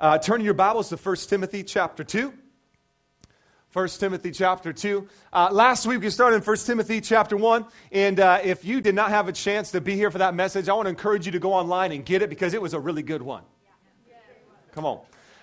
Uh, turn your Bibles to 1 Timothy chapter 2. 1 Timothy chapter 2. Uh, last week we started in 1 Timothy chapter 1. And uh, if you did not have a chance to be here for that message, I want to encourage you to go online and get it because it was a really good one. Come on.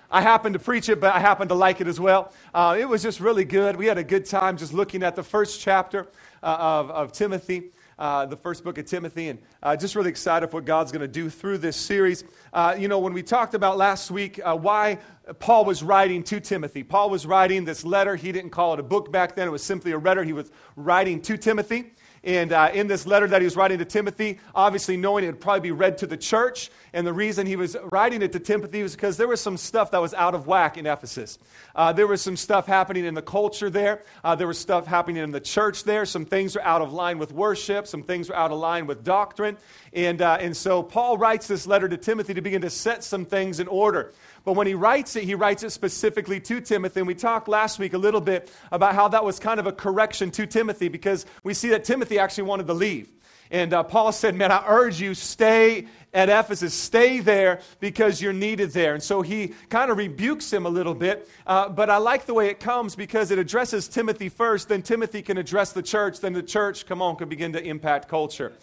I happened to preach it, but I happened to like it as well. Uh, it was just really good. We had a good time just looking at the first chapter uh, of, of Timothy uh, the first book of Timothy, and uh, just really excited for what God's going to do through this series. Uh, you know, when we talked about last week uh, why Paul was writing to Timothy, Paul was writing this letter. He didn't call it a book back then, it was simply a letter he was writing to Timothy. And uh, in this letter that he was writing to Timothy, obviously knowing it would probably be read to the church. And the reason he was writing it to Timothy was because there was some stuff that was out of whack in Ephesus. Uh, there was some stuff happening in the culture there. Uh, there was stuff happening in the church there. Some things were out of line with worship. Some things were out of line with doctrine. And, uh, and so Paul writes this letter to Timothy to begin to set some things in order. But when he writes it, he writes it specifically to Timothy. And we talked last week a little bit about how that was kind of a correction to Timothy because we see that Timothy actually wanted to leave. And uh, Paul said, Man, I urge you, stay at Ephesus. Stay there because you're needed there. And so he kind of rebukes him a little bit. Uh, but I like the way it comes because it addresses Timothy first. Then Timothy can address the church. Then the church, come on, can begin to impact culture.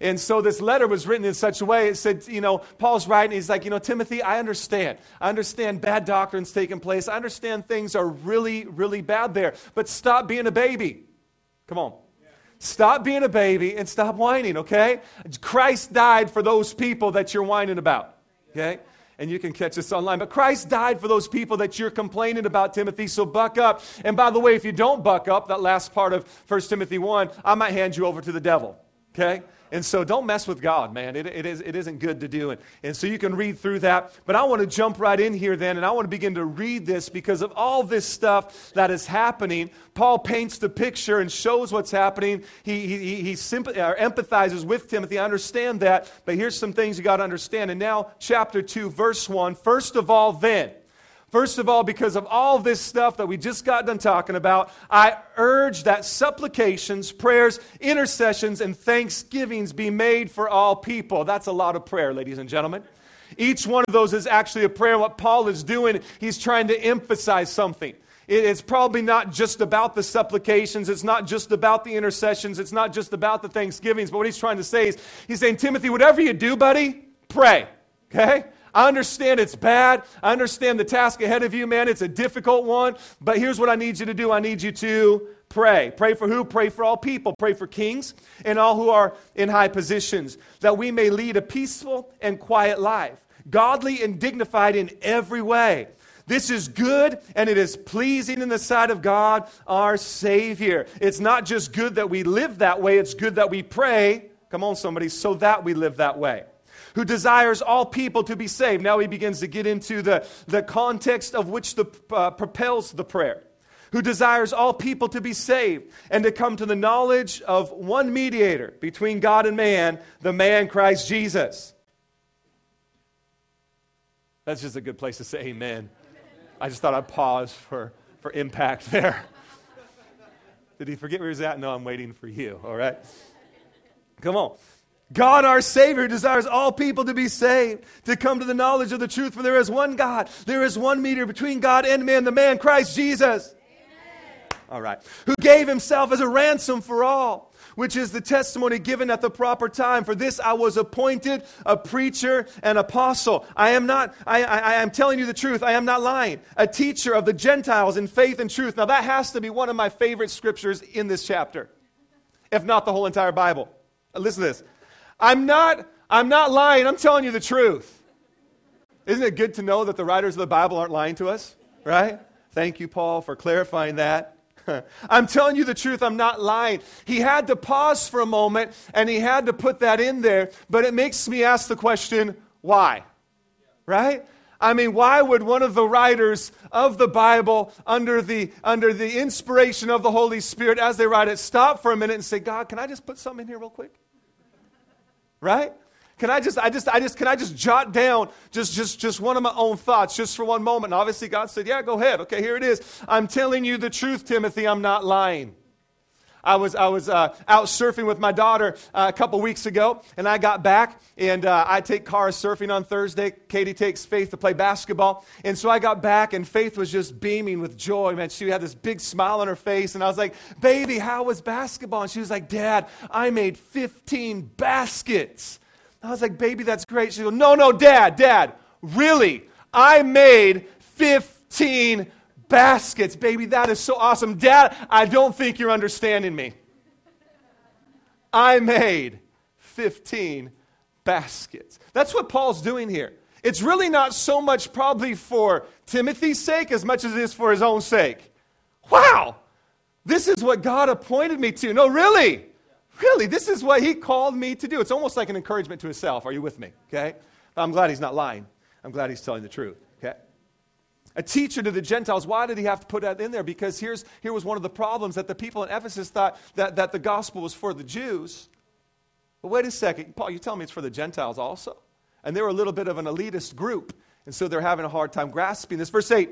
And so this letter was written in such a way, it said, you know, Paul's writing, he's like, you know, Timothy, I understand. I understand bad doctrines taking place. I understand things are really, really bad there. But stop being a baby. Come on. Stop being a baby and stop whining, okay? Christ died for those people that you're whining about, okay? and you can catch this online. But Christ died for those people that you're complaining about, Timothy, so buck up. And by the way, if you don't buck up, that last part of 1 Timothy 1, I might hand you over to the devil, okay? And so don't mess with God, man. It, it, is, it isn't good to do. And, and so you can read through that. But I want to jump right in here then, and I want to begin to read this because of all this stuff that is happening. Paul paints the picture and shows what's happening. He, he, he, he sympath- uh, empathizes with Timothy. I understand that. But here's some things you got to understand. And now, chapter 2, verse 1. First of all, then. First of all, because of all this stuff that we just got done talking about, I urge that supplications, prayers, intercessions, and thanksgivings be made for all people. That's a lot of prayer, ladies and gentlemen. Each one of those is actually a prayer. What Paul is doing, he's trying to emphasize something. It's probably not just about the supplications. It's not just about the intercessions. It's not just about the thanksgivings. But what he's trying to say is, he's saying, Timothy, whatever you do, buddy, pray. Okay? I understand it's bad. I understand the task ahead of you, man. It's a difficult one. But here's what I need you to do I need you to pray. Pray for who? Pray for all people. Pray for kings and all who are in high positions, that we may lead a peaceful and quiet life, godly and dignified in every way. This is good and it is pleasing in the sight of God, our Savior. It's not just good that we live that way, it's good that we pray. Come on, somebody, so that we live that way who desires all people to be saved. Now he begins to get into the, the context of which the, uh, propels the prayer. Who desires all people to be saved and to come to the knowledge of one mediator between God and man, the man Christ Jesus. That's just a good place to say amen. I just thought I'd pause for, for impact there. Did he forget where he was at? No, I'm waiting for you, all right? Come on. God, our Savior, desires all people to be saved, to come to the knowledge of the truth, for there is one God. There is one mediator between God and man, the man Christ Jesus. Amen. All right. Who gave himself as a ransom for all, which is the testimony given at the proper time. For this I was appointed a preacher and apostle. I am not, I, I, I am telling you the truth. I am not lying. A teacher of the Gentiles in faith and truth. Now, that has to be one of my favorite scriptures in this chapter, if not the whole entire Bible. Listen to this. I'm not, I'm not lying. I'm telling you the truth. Isn't it good to know that the writers of the Bible aren't lying to us? Right? Thank you, Paul, for clarifying that. I'm telling you the truth, I'm not lying. He had to pause for a moment and he had to put that in there, but it makes me ask the question why? Right? I mean, why would one of the writers of the Bible, under the, under the inspiration of the Holy Spirit, as they write it, stop for a minute and say, God, can I just put something in here real quick? Right? Can I just, I just, I just, can I just jot down just, just, just one of my own thoughts just for one moment? And obviously God said, yeah, go ahead. Okay, here it is. I'm telling you the truth, Timothy. I'm not lying. I was, I was uh, out surfing with my daughter uh, a couple weeks ago, and I got back, and uh, I take Cara surfing on Thursday. Katie takes Faith to play basketball. And so I got back, and Faith was just beaming with joy. Man, she had this big smile on her face, and I was like, Baby, how was basketball? And she was like, Dad, I made 15 baskets. I was like, Baby, that's great. She goes, No, no, Dad, Dad, really? I made 15 baskets. Baby, that is so awesome. Dad, I don't think you're understanding me. I made 15 baskets. That's what Paul's doing here. It's really not so much probably for Timothy's sake as much as it is for his own sake. Wow, this is what God appointed me to. No, really, really, this is what he called me to do. It's almost like an encouragement to himself. Are you with me? Okay? I'm glad he's not lying. I'm glad he's telling the truth. A teacher to the Gentiles. Why did he have to put that in there? Because here's, here was one of the problems that the people in Ephesus thought that, that the gospel was for the Jews. But wait a second, Paul, you tell me it's for the Gentiles also? And they were a little bit of an elitist group, and so they're having a hard time grasping this. Verse 8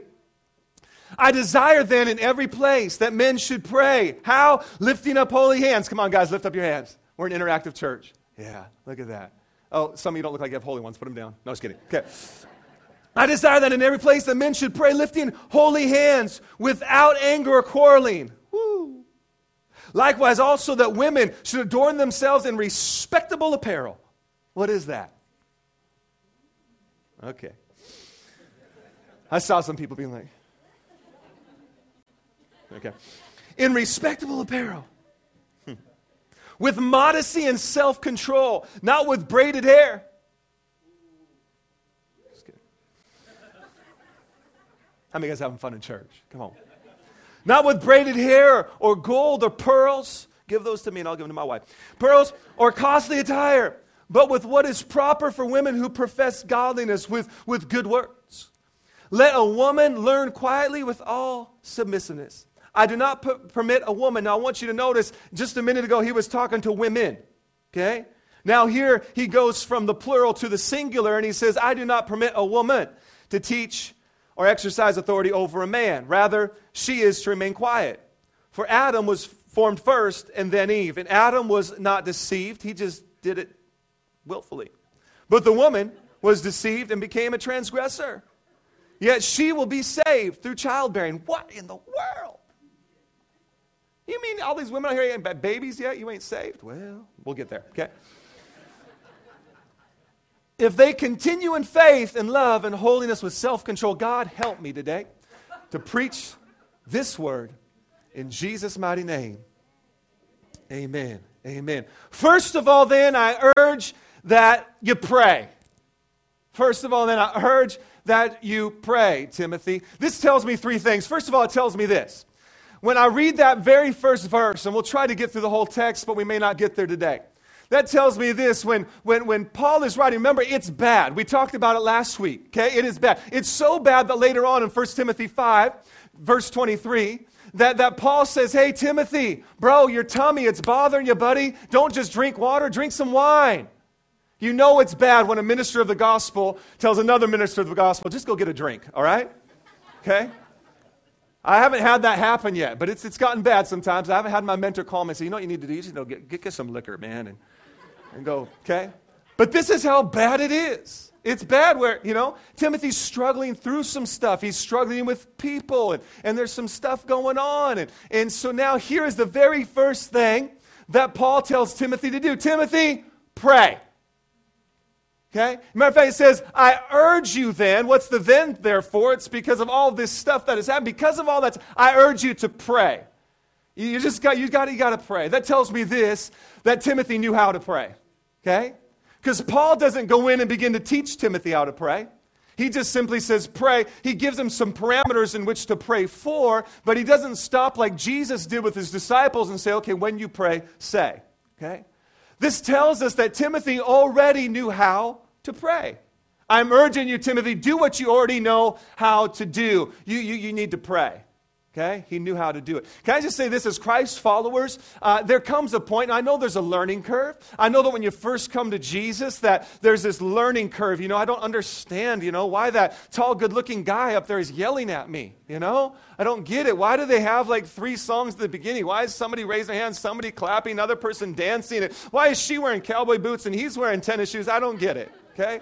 I desire then in every place that men should pray. How? Lifting up holy hands. Come on, guys, lift up your hands. We're an interactive church. Yeah, look at that. Oh, some of you don't look like you have holy ones. Put them down. No, just kidding. Okay. I desire that in every place that men should pray, lifting holy hands without anger or quarreling. Woo. Likewise, also that women should adorn themselves in respectable apparel. What is that? Okay. I saw some people being like, okay. In respectable apparel. Hmm. With modesty and self control, not with braided hair How many guys having fun in church? Come on. Not with braided hair or gold or pearls. Give those to me and I'll give them to my wife. Pearls or costly attire, but with what is proper for women who profess godliness with, with good words. Let a woman learn quietly with all submissiveness. I do not p- permit a woman. Now, I want you to notice just a minute ago, he was talking to women. Okay? Now, here he goes from the plural to the singular, and he says, I do not permit a woman to teach or exercise authority over a man. Rather, she is to remain quiet. For Adam was formed first and then Eve. And Adam was not deceived, he just did it willfully. But the woman was deceived and became a transgressor. Yet she will be saved through childbearing. What in the world? You mean all these women out here ain't babies yet? You ain't saved? Well, we'll get there, okay? If they continue in faith and love and holiness with self control, God help me today to preach this word in Jesus' mighty name. Amen. Amen. First of all, then, I urge that you pray. First of all, then, I urge that you pray, Timothy. This tells me three things. First of all, it tells me this. When I read that very first verse, and we'll try to get through the whole text, but we may not get there today. That tells me this when, when, when Paul is writing, remember, it's bad. We talked about it last week, okay? It is bad. It's so bad that later on in 1 Timothy 5, verse 23, that, that Paul says, Hey, Timothy, bro, your tummy, it's bothering you, buddy. Don't just drink water, drink some wine. You know it's bad when a minister of the gospel tells another minister of the gospel, just go get a drink, all right? Okay? I haven't had that happen yet, but it's, it's gotten bad sometimes. I haven't had my mentor call me and say, you know what you need to do? You know, get, get, get some liquor, man. And and go, okay? But this is how bad it is. It's bad where, you know, Timothy's struggling through some stuff. He's struggling with people, and, and there's some stuff going on. And, and so now here is the very first thing that Paul tells Timothy to do Timothy, pray. Okay? Matter of fact, it says, I urge you then. What's the then, therefore? It's because of all this stuff that has happened. Because of all that, I urge you to pray. You just got, you got, you got to pray. That tells me this that Timothy knew how to pray. Okay? Because Paul doesn't go in and begin to teach Timothy how to pray. He just simply says, pray. He gives him some parameters in which to pray for, but he doesn't stop like Jesus did with his disciples and say, okay, when you pray, say. Okay? This tells us that Timothy already knew how to pray. I'm urging you, Timothy, do what you already know how to do. You, you, you need to pray. Okay? He knew how to do it. Can I just say this as Christ's followers? Uh, there comes a point, and I know there's a learning curve. I know that when you first come to Jesus, that there's this learning curve. You know, I don't understand, you know, why that tall, good looking guy up there is yelling at me. You know? I don't get it. Why do they have like three songs at the beginning? Why is somebody raising their hands, somebody clapping, another person dancing? Why is she wearing cowboy boots and he's wearing tennis shoes? I don't get it. Okay?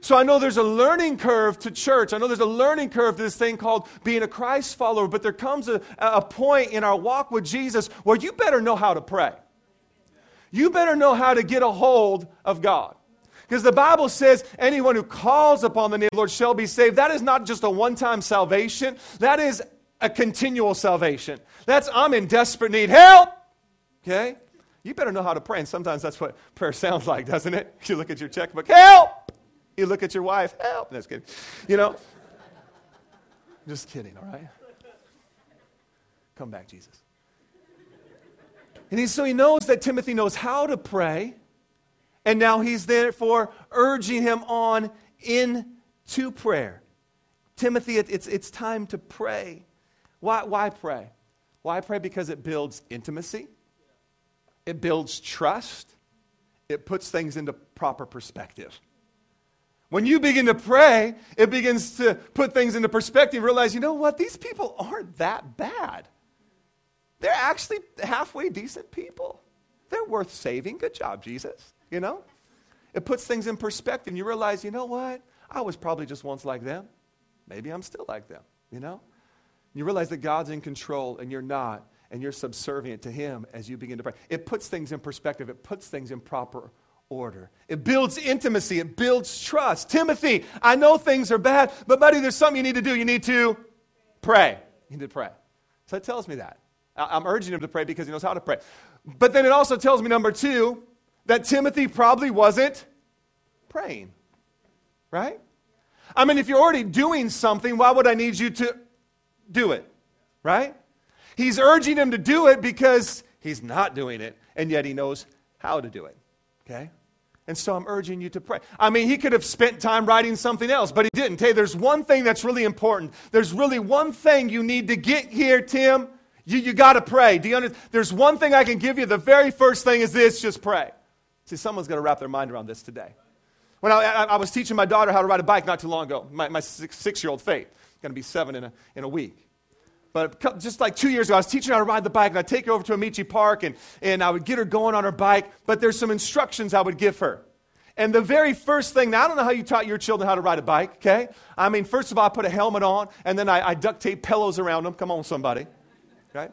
So I know there's a learning curve to church. I know there's a learning curve to this thing called being a Christ follower, but there comes a, a point in our walk with Jesus where you better know how to pray. You better know how to get a hold of God. Because the Bible says anyone who calls upon the name of the Lord shall be saved. That is not just a one time salvation, that is a continual salvation. That's I'm in desperate need. Help! Okay? You better know how to pray. And sometimes that's what prayer sounds like, doesn't it? You look at your checkbook, help! You look at your wife, help. No, just kidding. You know, just kidding, all right? Come back, Jesus. And he, so he knows that Timothy knows how to pray, and now he's therefore urging him on into prayer. Timothy, it, it's, it's time to pray. Why, why pray? Why pray? Because it builds intimacy, it builds trust, it puts things into proper perspective. When you begin to pray, it begins to put things into perspective. Realize, you know what? These people aren't that bad. They're actually halfway decent people. They're worth saving. Good job, Jesus. You know? It puts things in perspective. And You realize, you know what? I was probably just once like them. Maybe I'm still like them, you know? You realize that God's in control and you're not, and you're subservient to Him as you begin to pray. It puts things in perspective, it puts things in proper order. It builds intimacy, it builds trust. Timothy, I know things are bad, but buddy, there's something you need to do. You need to pray. You need to pray. So it tells me that. I'm urging him to pray because he knows how to pray. But then it also tells me, number two, that Timothy probably wasn't praying. Right? I mean, if you're already doing something, why would I need you to do it? Right? He's urging him to do it because he's not doing it, and yet he knows how to do it. Okay? And so I'm urging you to pray. I mean, he could have spent time writing something else, but he didn't. Hey, there's one thing that's really important. There's really one thing you need to get here, Tim. You, you got to pray. Do you understand? There's one thing I can give you. The very first thing is this just pray. See, someone's going to wrap their mind around this today. When I, I, I, was teaching my daughter how to ride a bike not too long ago, my, my six, year old Faith, going to be seven in a, in a week. But just like two years ago, I was teaching her how to ride the bike, and I'd take her over to Amici Park, and, and I would get her going on her bike, but there's some instructions I would give her. And the very first thing, now I don't know how you taught your children how to ride a bike, okay? I mean, first of all, I put a helmet on, and then I, I duct tape pillows around them. Come on, somebody. Okay?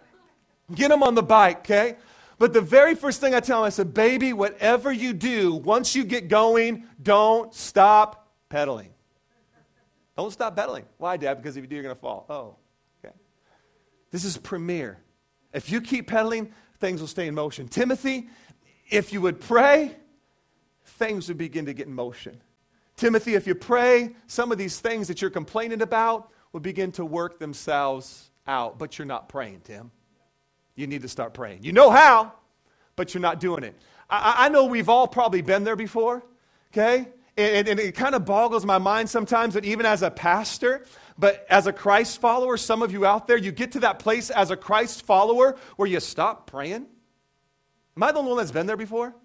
Get them on the bike, okay? But the very first thing I tell them, I said, baby, whatever you do, once you get going, don't stop pedaling. Don't stop pedaling. Why, Dad? Because if you do, you're going to fall. Oh. This is premier. If you keep pedaling, things will stay in motion. Timothy, if you would pray, things would begin to get in motion. Timothy, if you pray, some of these things that you're complaining about will begin to work themselves out. But you're not praying, Tim. You need to start praying. You know how, but you're not doing it. I, I know we've all probably been there before, okay? And, and, it kind of boggles my mind sometimes that even as a pastor, but as a Christ follower, some of you out there, you get to that place as a Christ follower where you stop praying. Am I the only one that's been there before?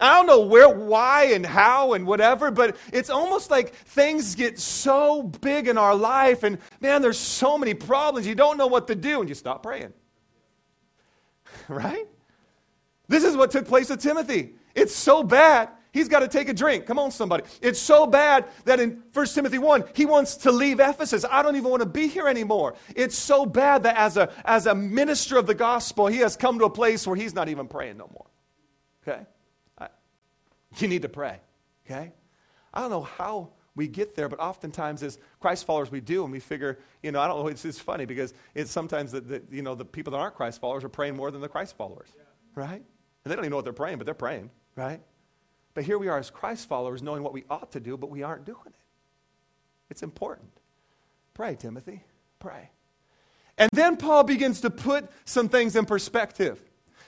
I don't know where, why, and how, and whatever, but it's almost like things get so big in our life, and man, there's so many problems. You don't know what to do, and you stop praying. right? This is what took place with Timothy. It's so bad He's got to take a drink. Come on, somebody. It's so bad that in 1 Timothy 1, he wants to leave Ephesus. I don't even want to be here anymore. It's so bad that as a, as a minister of the gospel, he has come to a place where he's not even praying no more. Okay? I, you need to pray. Okay? I don't know how we get there, but oftentimes as Christ followers, we do, and we figure, you know, I don't know, it's, it's funny because it's sometimes that, the, you know, the people that aren't Christ followers are praying more than the Christ followers. Right? And they don't even know what they're praying, but they're praying. Right? But here we are as Christ followers knowing what we ought to do, but we aren't doing it. It's important. Pray, Timothy. Pray. And then Paul begins to put some things in perspective.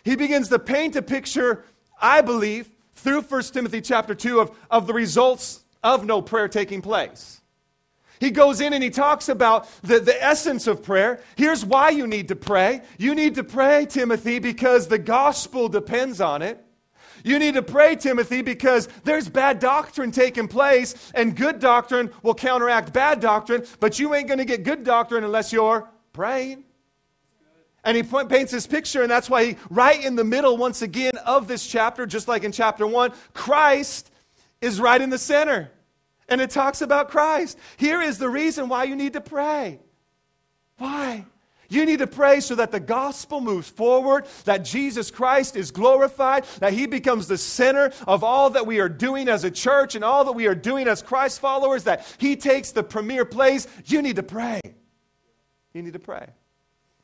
He begins to paint a picture, I believe, through 1 Timothy chapter 2 of, of the results of no prayer taking place. he goes in and he talks about the, the essence of prayer. Here's why you need to pray. You need to pray, Timothy, because the gospel depends on it. You need to pray, Timothy, because there's bad doctrine taking place, and good doctrine will counteract bad doctrine, but you ain't going to get good doctrine unless you're praying. And he paints this picture, and that's why he, right in the middle, once again, of this chapter, just like in chapter one, Christ is right in the center. And it talks about Christ. Here is the reason why you need to pray. Why? You need to pray so that the gospel moves forward, that Jesus Christ is glorified, that he becomes the center of all that we are doing as a church and all that we are doing as Christ followers, that he takes the premier place. You need to pray. You need to pray.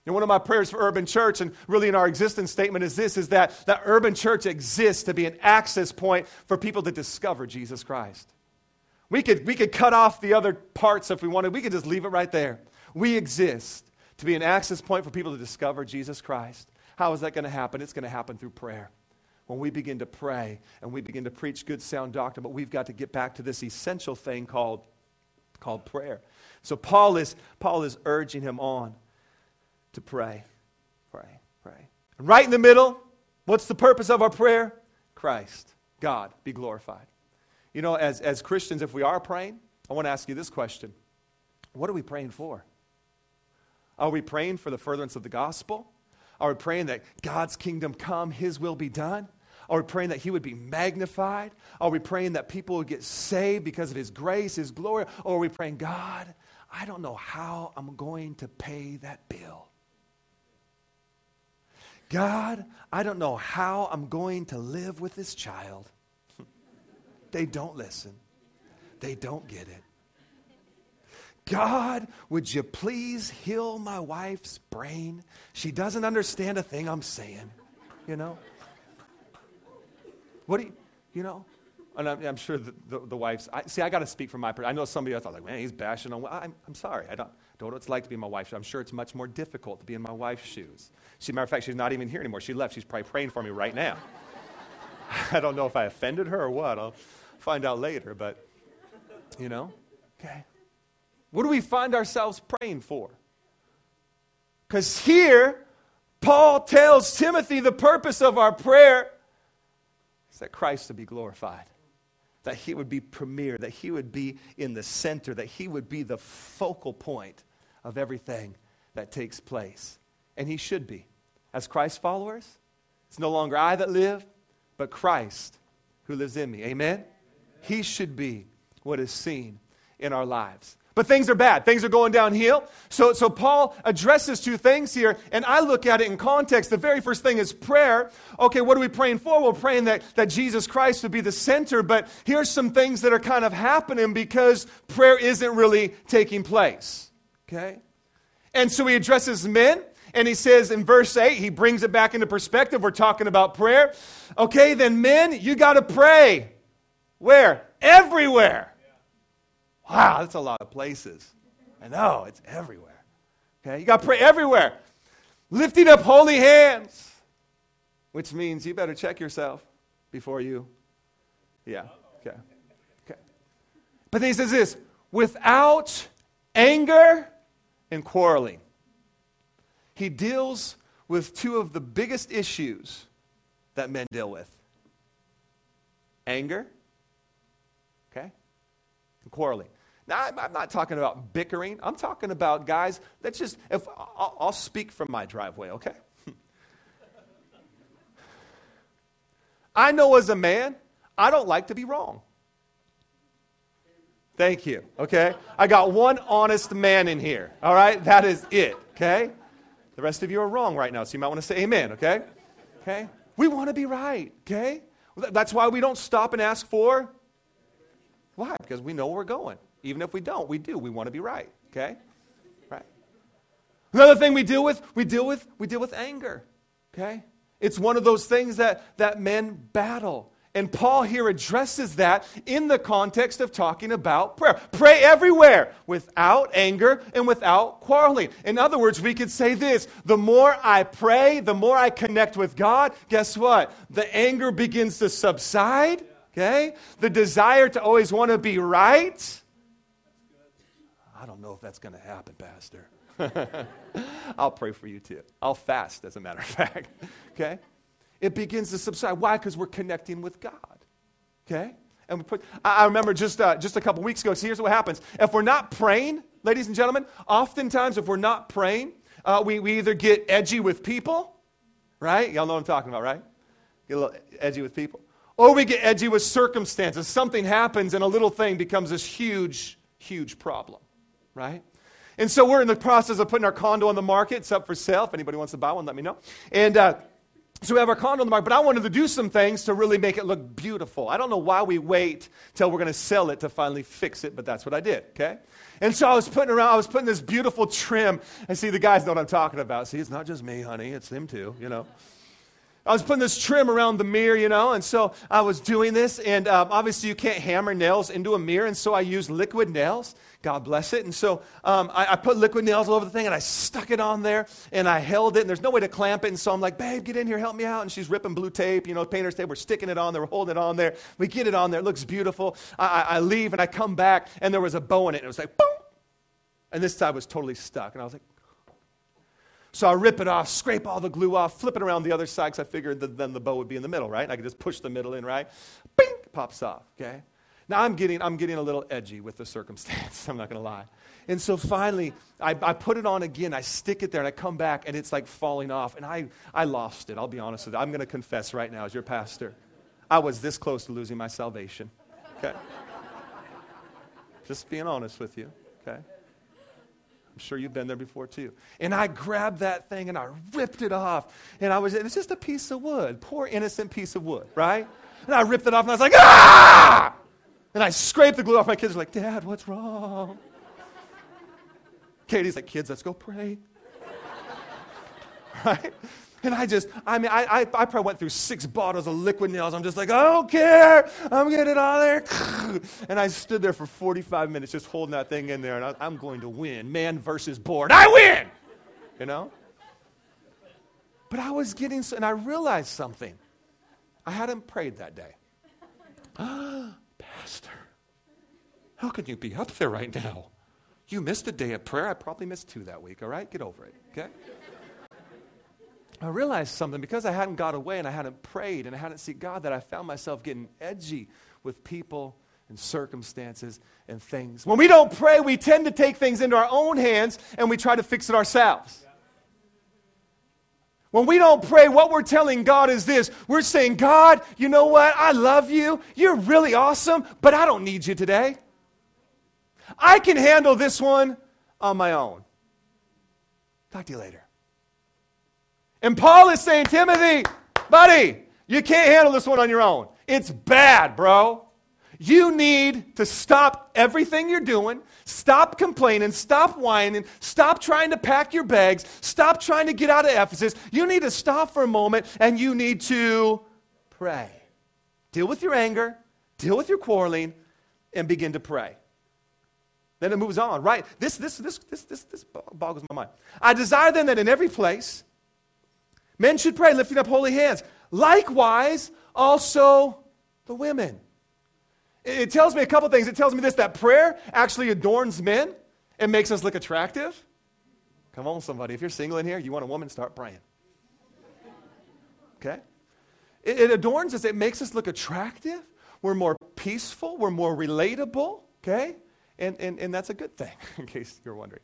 And one of my prayers for Urban Church, and really in our existence statement, is this is that, that Urban Church exists to be an access point for people to discover Jesus Christ. We could, we could cut off the other parts if we wanted. We could just leave it right there. We exist to be an access point for people to discover Jesus Christ. How is that going to happen? It's going to happen through prayer. When we begin to pray and we begin to preach good, sound doctrine, but we've got to get back to this essential thing called, called prayer. So Paul is, Paul is urging him on to pray, pray, pray. And right in the middle, what's the purpose of our prayer? Christ, God, be glorified. You know, as, as Christians, if we are praying, I want to ask you this question What are we praying for? Are we praying for the furtherance of the gospel? Are we praying that God's kingdom come, His will be done? Are we praying that He would be magnified? Are we praying that people would get saved because of His grace, His glory? Or are we praying, God, I don't know how I'm going to pay that bill? God, I don't know how I'm going to live with this child. they don't listen, they don't get it. God, would you please heal my wife's brain? She doesn't understand a thing I'm saying, you know? What do you, you know? And I'm, I'm sure the, the, the wife's, I, see, I got to speak from my I know somebody else thought, like, man, he's bashing on, I'm, I'm sorry. I don't, don't know what it's like to be in my wife's shoes. I'm sure it's much more difficult to be in my wife's shoes. She, matter of fact, she's not even here anymore. She left. She's probably praying for me right now. I don't know if I offended her or what. I'll find out later, but, you know, okay. What do we find ourselves praying for? Because here, Paul tells Timothy the purpose of our prayer is that Christ to be glorified, that he would be premier, that he would be in the center, that he would be the focal point of everything that takes place. And he should be. As Christ followers, it's no longer I that live, but Christ who lives in me. Amen? Amen? He should be what is seen in our lives. But things are bad. Things are going downhill. So, so Paul addresses two things here, and I look at it in context. The very first thing is prayer. Okay, what are we praying for? We're praying that, that Jesus Christ would be the center, but here's some things that are kind of happening because prayer isn't really taking place. Okay? And so he addresses men. And he says in verse 8, he brings it back into perspective. We're talking about prayer. Okay, then men, you got to pray. Where? Everywhere. Wow, that's a lot of places. I know, it's everywhere. Okay, you got to pray everywhere. Lifting up holy hands, which means you better check yourself before you. Yeah, okay. Okay. But then he says this without anger and quarreling. He deals with two of the biggest issues that men deal with anger, okay, and quarreling. Now, I'm not talking about bickering. I'm talking about guys that just, if I'll, I'll speak from my driveway, okay? I know as a man, I don't like to be wrong. Thank you, okay? I got one honest man in here, all right? That is it, okay? The rest of you are wrong right now, so you might want to say amen, okay? Okay? We want to be right, okay? That's why we don't stop and ask for. Why? Because we know where we're going. Even if we don't, we do. We want to be right. Okay? Right. Another thing we deal with, we deal with, we deal with anger. Okay? It's one of those things that, that men battle. And Paul here addresses that in the context of talking about prayer. Pray everywhere without anger and without quarreling. In other words, we could say this the more I pray, the more I connect with God, guess what? The anger begins to subside. Okay? The desire to always want to be right I don't know if that's going to happen, Pastor. I'll pray for you too. I'll fast, as a matter of fact. okay? It begins to subside. Why? Because we're connecting with God. Okay? And we put, I remember just, uh, just a couple weeks ago, so here's what happens. If we're not praying, ladies and gentlemen, oftentimes if we're not praying, uh, we, we either get edgy with people, right? Y'all know what I'm talking about, right? Get a little edgy with people. Or we get edgy with circumstances. Something happens and a little thing becomes this huge, huge problem, right? And so we're in the process of putting our condo on the market. It's up for sale. If anybody wants to buy one, let me know. And uh, so we have our condo on the market, but I wanted to do some things to really make it look beautiful. I don't know why we wait till we're going to sell it to finally fix it, but that's what I did, okay? And so I was putting around, I was putting this beautiful trim. I see the guys know what I'm talking about. See, it's not just me, honey, it's them too, you know. I was putting this trim around the mirror, you know, and so I was doing this, and um, obviously you can't hammer nails into a mirror, and so I used liquid nails. God bless it. And so um, I, I, put liquid nails all over the thing, and I stuck it on there, and I held it, and there's no way to clamp it, and so I'm like, babe, get in here, help me out. And she's ripping blue tape, you know, painter's tape. We're sticking it on there, we're holding it on there. We get it on there, it looks beautiful. I, I, I leave, and I come back, and there was a bow in it, and it was like, boom! And this side was totally stuck, and I was like, so I rip it off, scrape all the glue off, flip it around the other side because I figured that then the bow would be in the middle, right? I could just push the middle in, right? Bing! Pops off, okay? Now I'm getting, I'm getting a little edgy with the circumstance, I'm not to lie. And so finally, I, I, put it on again, I stick it there, and I come back, and it's like falling off. And I, I lost it, I'll be honest with you. I'm to confess right now as your pastor. I was this close to losing my salvation, okay? Just being honest with you, okay? I'm sure you've been there before too. And I grabbed that thing and I ripped it off. And I was, it's just a piece of wood, poor innocent piece of wood, right? And I ripped it off and I was like, ah! And I scraped the glue off. My kids are like, Dad, what's wrong? Katie's like, kids, let's go pray. right? And I just, I mean, I, I, I, probably went through six bottles of liquid nails. I'm just like, I don't care. I'm getting it on there. And I stood there for 45 minutes just holding that thing in there. And I, I'm going to win. Man versus board. I win! You know? But I was getting, so, and I realized something. I hadn't prayed that day. Pastor, how can you be up there right now? You missed a day of prayer. I probably missed two that week, all right? Get over it, okay? I realized something because I hadn't got away and I hadn't prayed and I hadn't seen God that I found myself getting edgy with people and circumstances and things. When we don't pray, we tend to take things into our own hands and we try to fix it ourselves. When we don't pray, what we're telling God is this we're saying, God, you know what? I love you. You're really awesome, but I don't need you today. I can handle this one on my own. Talk to you later. And Paul is saying, Timothy, buddy, you can't handle this one on your own. It's bad, bro. You need to stop everything you're doing, stop complaining, stop whining, stop trying to pack your bags, stop trying to get out of Ephesus. You need to stop for a moment and you need to pray. Deal with your anger, deal with your quarreling, and begin to pray. Then it moves on, right? This, this, this, this, this, this boggles my mind. I desire then that in every place, Men should pray, lifting up holy hands. Likewise, also the women. It tells me a couple things. It tells me this that prayer actually adorns men and makes us look attractive. Come on, somebody. If you're single in here, you want a woman, start praying. Okay? It, it adorns us, it makes us look attractive. We're more peaceful, we're more relatable. Okay? And, and, and that's a good thing, in case you're wondering.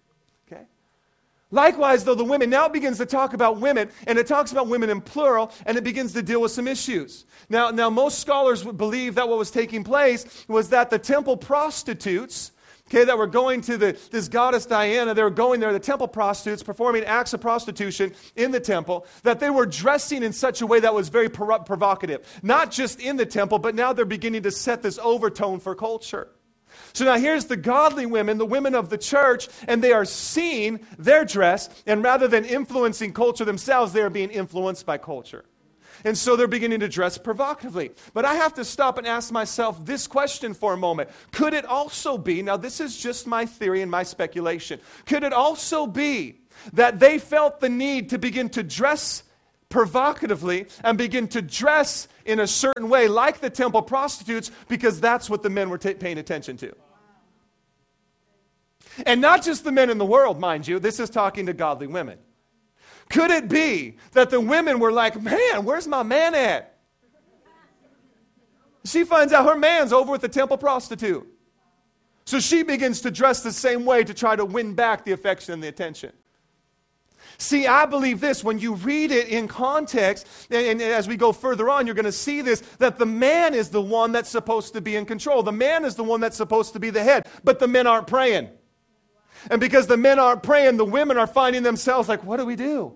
Likewise, though, the women, now begins to talk about women, and it talks about women in plural, and it begins to deal with some issues. Now, now most scholars would believe that what was taking place was that the temple prostitutes, okay, that were going to the, this goddess Diana, they were going there, the temple prostitutes, performing acts of prostitution in the temple, that they were dressing in such a way that was very provocative. Not just in the temple, but now they're beginning to set this overtone for culture. So now here's the godly women, the women of the church, and they are seeing their dress, and rather than influencing culture themselves, they are being influenced by culture. And so they're beginning to dress provocatively. But I have to stop and ask myself this question for a moment. Could it also be, now this is just my theory and my speculation, could it also be that they felt the need to begin to dress provocatively and begin to dress in a certain way, like the temple prostitutes, because that's what the men were t- paying attention to. And not just the men in the world, mind you, this is talking to godly women. Could it be that the women were like, man, where's my man at? She finds out her man's over with the temple prostitute. So she begins to dress the same way to try to win back the affection and the attention. See, I believe this when you read it in context, and, and, as we go further on, you're going to see this that the man is the one that's supposed to be in control. The man is the one that's supposed to be the head, but the men aren't praying. And because the men aren't praying, the women are finding themselves like, what do we do?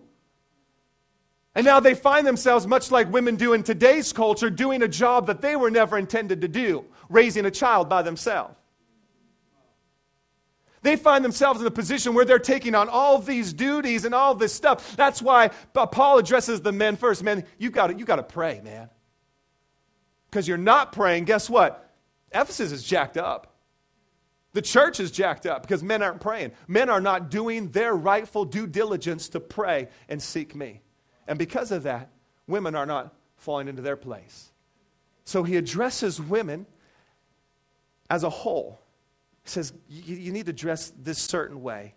And now they find themselves, much like women do in today's culture, doing a job that they were never intended to do, raising a child by themselves. They find themselves in a position where they're taking on all these duties and all this stuff. That's why Paul addresses the men first. Men, you got you got to pray, man. Because you're not praying, guess what? Ephesus is jacked up. The church is jacked up because men aren't praying. Men are not doing their rightful due diligence to pray and seek me. And because of that, women are not falling into their place. So he addresses women as a whole says you, you need to dress this certain way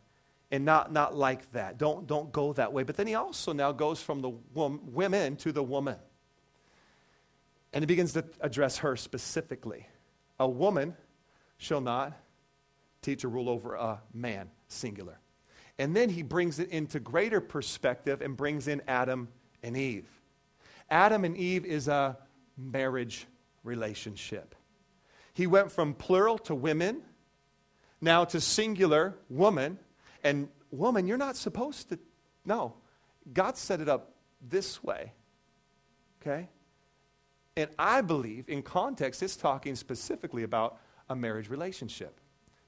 and not, not like that. Don't, don't go that way. But then he also now goes from the wom- women to the woman. And he begins to address her specifically. A woman shall not teach or rule over a man, singular. And then he brings it into greater perspective and brings in Adam and Eve. Adam and Eve is a marriage relationship. He went from plural to women now to singular woman. And woman, you're not supposed to. No. God set it up this way. Okay? And I believe, in context, it's talking specifically about a marriage relationship.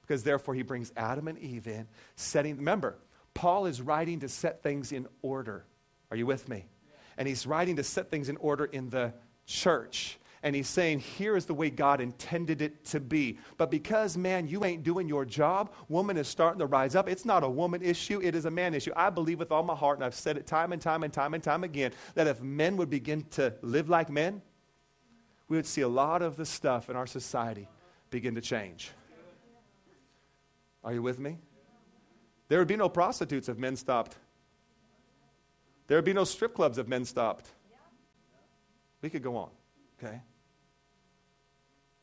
Because therefore, he brings Adam and Eve in, setting. Remember, Paul is writing to set things in order. Are you with me? And he's writing to set things in order in the church and he's saying, here is the way God intended it to be. But because, man, you ain't doing your job, woman is starting to rise up. It's not a woman issue, it is a man issue. I believe with all my heart, and I've said it time and time and time and time again, that if men would begin to live like men, we would see a lot of the stuff in our society begin to change. Are you with me? There would be no prostitutes if men stopped. There would be no strip clubs if men stopped. We could go on, okay?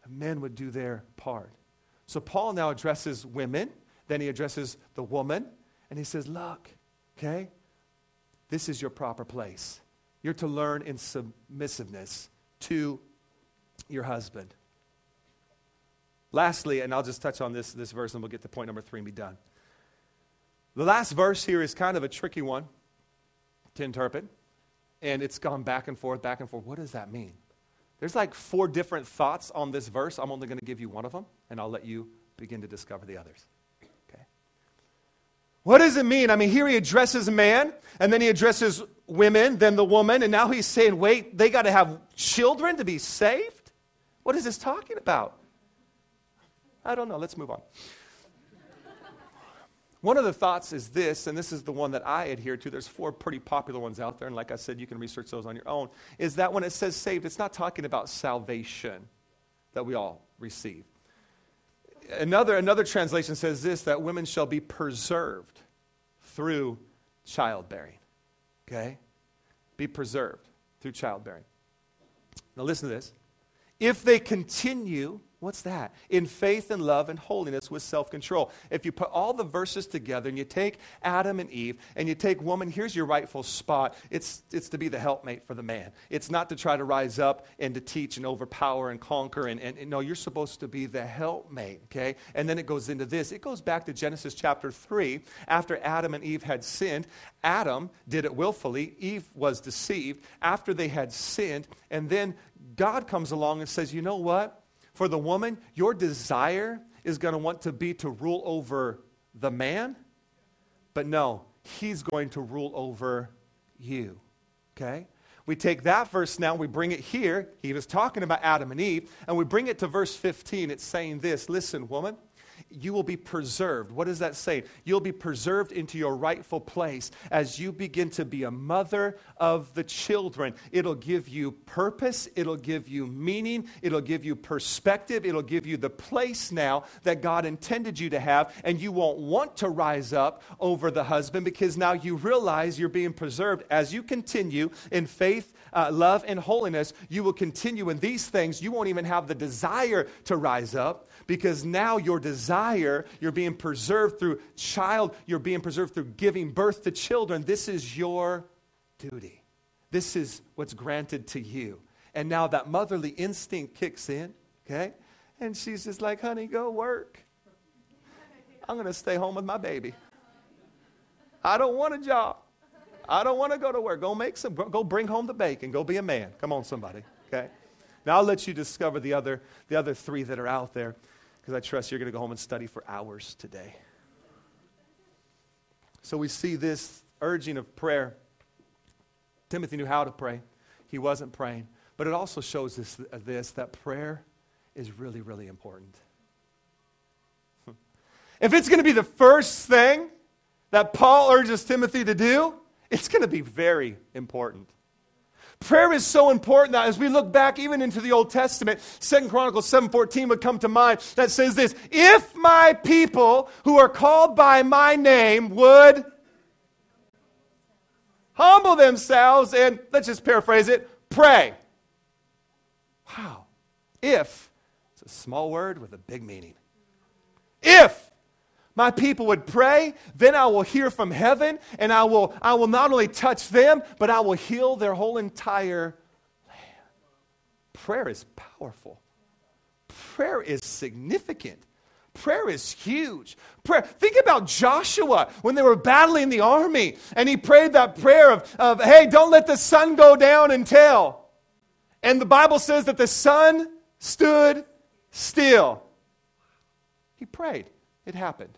Men would do their part. So Paul now addresses women, then he addresses the woman, and he says, Look, okay, this is your proper place. You're to learn in submissiveness to your husband. Lastly, and I'll just touch on this, this verse and we'll get to point number three and be done. The last verse here is kind of a tricky one to interpret, and it's gone back and forth, back and forth. What does that mean? There's like four different thoughts on this verse. I'm only going to give you one of them, and I'll let you begin to discover the others. Okay. What does it mean? I mean, here he addresses a man, and then he addresses women, then the woman, and now he's saying, wait, they got to have children to be saved? What is this talking about? I don't know. Let's move on. One of the thoughts is this, and this is the one that I adhere to. There's four pretty popular ones out there, and like I said, you can research those on your own. Is that when it says saved, it's not talking about salvation that we all receive. Another, another translation says this that women shall be preserved through childbearing. Okay? Be preserved through childbearing. Now, listen to this. If they continue What's that? In faith and love and holiness with self control. If you put all the verses together and you take Adam and Eve and you take woman, here's your rightful spot. It's, it's to be the helpmate for the man. It's not to try to rise up and to teach and overpower and conquer. And, and, and no, you're supposed to be the helpmate, okay? And then it goes into this. It goes back to Genesis chapter 3. After Adam and Eve had sinned, Adam did it willfully, Eve was deceived after they had sinned. And then God comes along and says, you know what? For the woman, your desire is going to want to be to rule over the man, but no, he's going to rule over you. Okay? We take that verse now, we bring it here. He was talking about Adam and Eve, and we bring it to verse 15. It's saying this Listen, woman, you will be preserved. What does that say? You'll be preserved into your rightful place as you begin to be a mother of the children. It'll give you purpose, it'll give you meaning, it'll give you perspective, it'll give you the place now that God intended you to have, and you won't want to rise up over the husband because now you realize you're being preserved as you continue in faith, uh, love, and holiness. You will continue in these things. You won't even have the desire to rise up because now your desire, you're being preserved through child, you're being preserved through giving birth to children. This is your duty. This is what's granted to you. And now that motherly instinct kicks in, okay? And she's just like, honey, go work. I'm going to stay home with my baby. I don't want a job. I don't want to go to work. Go make some, go bring home the bacon. Go be a man. Come on, somebody. Okay? Now I'll let you discover the other, the other three that are out there because I trust you're going to go home and study for hours today. So we see this urging of prayer. Timothy knew how to pray, he wasn't praying. But it also shows us this, uh, this that prayer is really, really important. if it's going to be the first thing that Paul urges Timothy to do, it's going to be very important. Prayer is so important that as we look back even into the Old Testament, Second Chronicles 7:14 would come to mind that says this, if my people who are called by my name would humble themselves and let's just paraphrase it, pray. Wow. If it's a small word with a big meaning. If my people would pray, then I will hear from heaven, and I will, I will not only touch them, but I will heal their whole entire land. Prayer is powerful. Prayer is significant. Prayer is huge. Prayer. Think about Joshua when they were battling the army, and he prayed that prayer of, of hey, don't let the sun go down until. And the Bible says that the sun stood still. He prayed. It happened.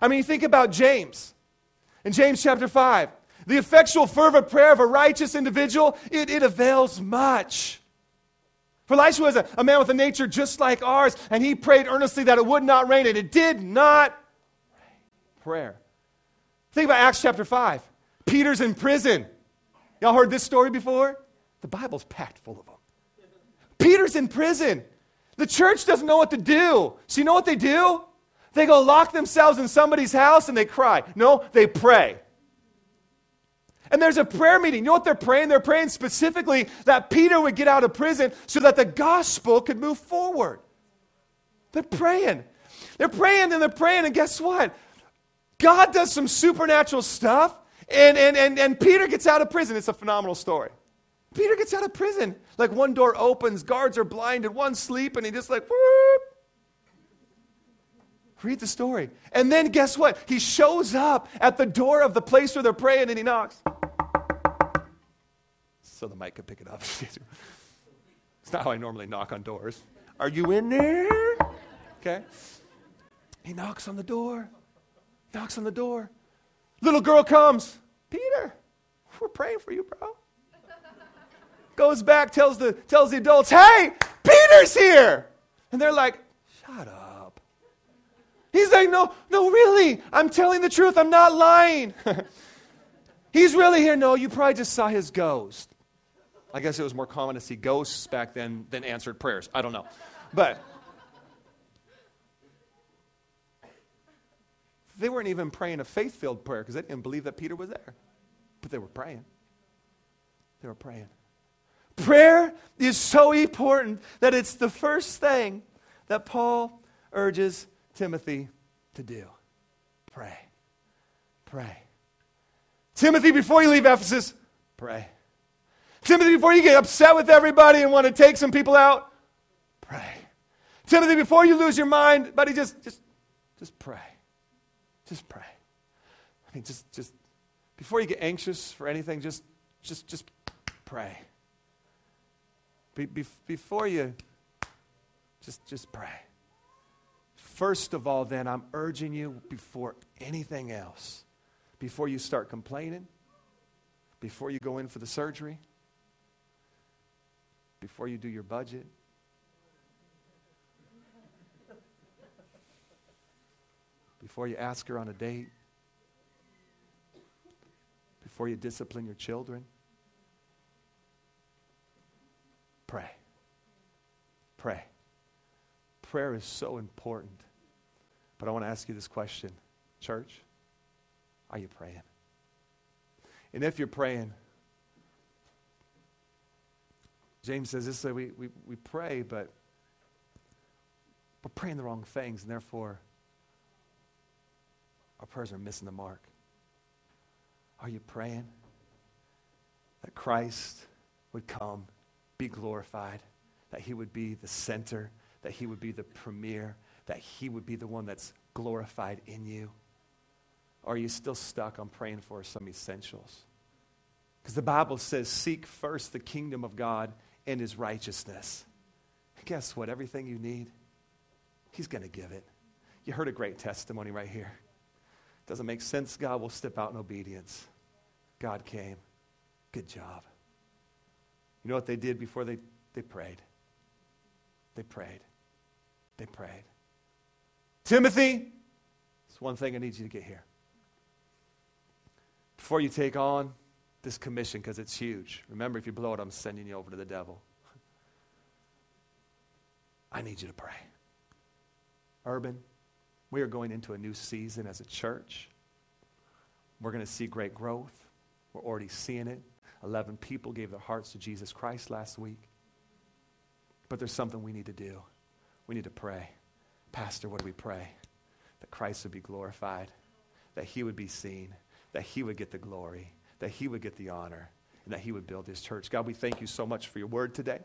I mean, think about James. In James chapter 5, the effectual, fervent prayer of a righteous individual, it, it avails much. For Elisha was a, a man with a nature just like ours, and he prayed earnestly that it would not rain, and it did not rain. Prayer. Think about Acts chapter 5. Peter's in prison. Y'all heard this story before? The Bible's packed full of them. Peter's in prison. The church doesn't know what to do. So, you know what they do? They go lock themselves in somebody's house and they cry. No, they pray. And there's a prayer meeting. You know what they're praying? They're praying specifically that Peter would get out of prison so that the gospel could move forward. They're praying. They're praying and they're praying, and guess what? God does some supernatural stuff, and, and, and, and Peter gets out of prison. It's a phenomenal story. Peter gets out of prison. Like one door opens, guards are blinded, one sleep, and he just like, whoop, Read the story. And then guess what? He shows up at the door of the place where they're praying and he knocks. So the mic could pick it up. it's not how I normally knock on doors. Are you in there? Okay. He knocks on the door. Knocks on the door. Little girl comes. Peter, we're praying for you, bro. Goes back, tells the, tells the adults, hey, Peter's here. And they're like, shut up. He's like, no, no, really. I'm telling the truth. I'm not lying. He's really here. No, you probably just saw his ghost. I guess it was more common to see ghosts back then than answered prayers. I don't know. But they weren't even praying a faith filled prayer because they didn't believe that Peter was there. But they were praying. They were praying. Prayer is so important that it's the first thing that Paul urges Timothy to do? Pray. Pray. Timothy, before you leave Ephesus, pray. Timothy, before you get upset with everybody and want to take some people out, pray. Timothy, before you lose your mind, buddy, just just just pray. Just pray. I mean, just just before you get anxious for anything, just just just pray. Be, be, before you just just pray. First of all, then, I'm urging you before anything else, before you start complaining, before you go in for the surgery, before you do your budget, before you ask her on a date, before you discipline your children. Pray. Pray. Prayer is so important. But I want to ask you this question Church, are you praying? And if you're praying, James says this way we, we, we pray, but we're praying the wrong things, and therefore our prayers are missing the mark. Are you praying that Christ would come, be glorified, that he would be the center, that he would be the premier, that he would be the one that's glorified in you? Or are you still stuck on praying for some essentials? Because the Bible says, seek first the kingdom of God and his righteousness. And guess what? Everything you need, he's going to give it. You heard a great testimony right here. Doesn't make sense, God will step out in obedience. God came. Good job. You know what they did before they, they prayed? They prayed. They prayed. Timothy, it's one thing I need you to get here. Before you take on this commission, because it's huge, remember, if you blow it, I'm sending you over to the devil. I need you to pray. Urban, we are going into a new season as a church. We're going to see great growth. We're already seeing it. 11 people gave their hearts to Jesus Christ last week. But there's something we need to do. We need to pray. Pastor, what do we pray? That Christ would be glorified, that he would be seen, that he would get the glory, that he would get the honor, and that he would build his church. God, we thank you so much for your word today.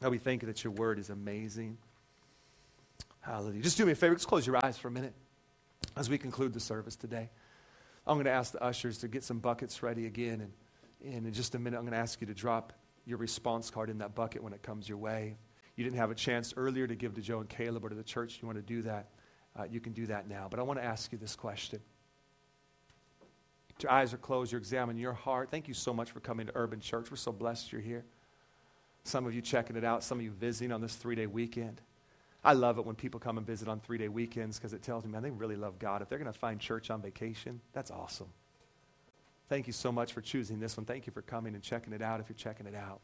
God, we thank you that your word is amazing. Hallelujah. Just do me a favor. Just close your eyes for a minute as we conclude the service today. I'm going to ask the ushers to get some buckets ready again. And, and in just a minute, I'm going to ask you to drop your response card in that bucket when it comes your way. You didn't have a chance earlier to give to Joe and Caleb or to the church. You want to do that, uh, you can do that now. But I want to ask you this question. Your eyes are closed. You're examining your heart. Thank you so much for coming to Urban Church. We're so blessed you're here. Some of you checking it out, some of you visiting on this three day weekend. I love it when people come and visit on three day weekends because it tells me, man, they really love God. If they're going to find church on vacation, that's awesome. Thank you so much for choosing this one. Thank you for coming and checking it out if you're checking it out.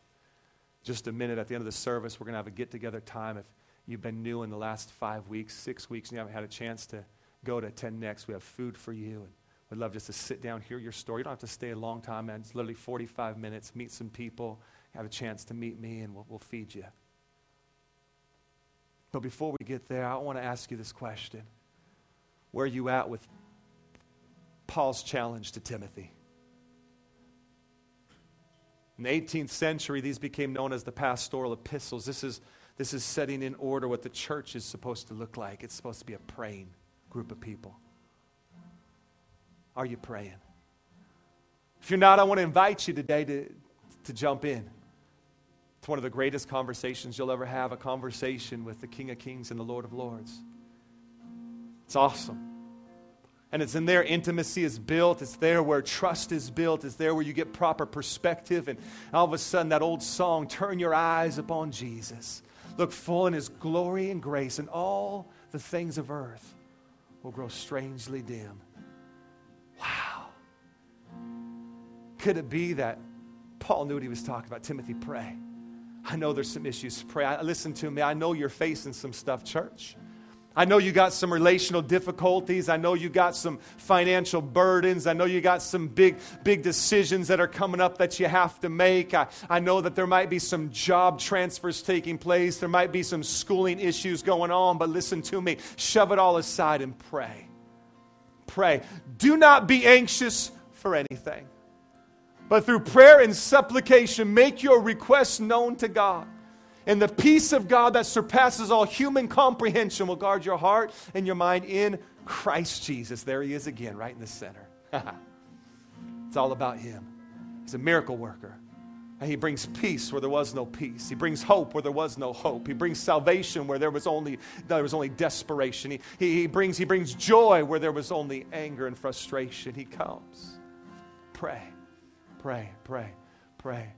Just a minute at the end of the service, we're going to have a get together time. If you've been new in the last five weeks, six weeks, and you haven't had a chance to go to attend next, we have food for you. And we'd love just to sit down, hear your story. You don't have to stay a long time, man. It's literally 45 minutes, meet some people, have a chance to meet me, and we'll, we'll feed you. But before we get there, I want to ask you this question Where are you at with Paul's challenge to Timothy? In the 18th century, these became known as the pastoral epistles. This is, this is setting in order what the church is supposed to look like. It's supposed to be a praying group of people. Are you praying? If you're not, I want to invite you today to, to jump in. It's one of the greatest conversations you'll ever have a conversation with the King of Kings and the Lord of Lords. It's awesome. And it's in there intimacy is built. It's there where trust is built. It's there where you get proper perspective. And all of a sudden, that old song, Turn Your Eyes Upon Jesus, look full in His glory and grace, and all the things of earth will grow strangely dim. Wow. Could it be that Paul knew what he was talking about? Timothy, pray. I know there's some issues. Pray. I, listen to me. I know you're facing some stuff, church. I know you got some relational difficulties. I know you got some financial burdens. I know you got some big, big decisions that are coming up that you have to make. I, I know that there might be some job transfers taking place. There might be some schooling issues going on. But listen to me. Shove it all aside and pray. Pray. Do not be anxious for anything. But through prayer and supplication, make your requests known to God. And the peace of God that surpasses all human comprehension will guard your heart and your mind in Christ Jesus. There he is again, right in the center. it's all about him. He's a miracle worker. And he brings peace where there was no peace. He brings hope where there was no hope. He brings salvation where there was only, there was only desperation. He, he, he, brings, he brings joy where there was only anger and frustration. He comes. Pray. Pray, pray, pray.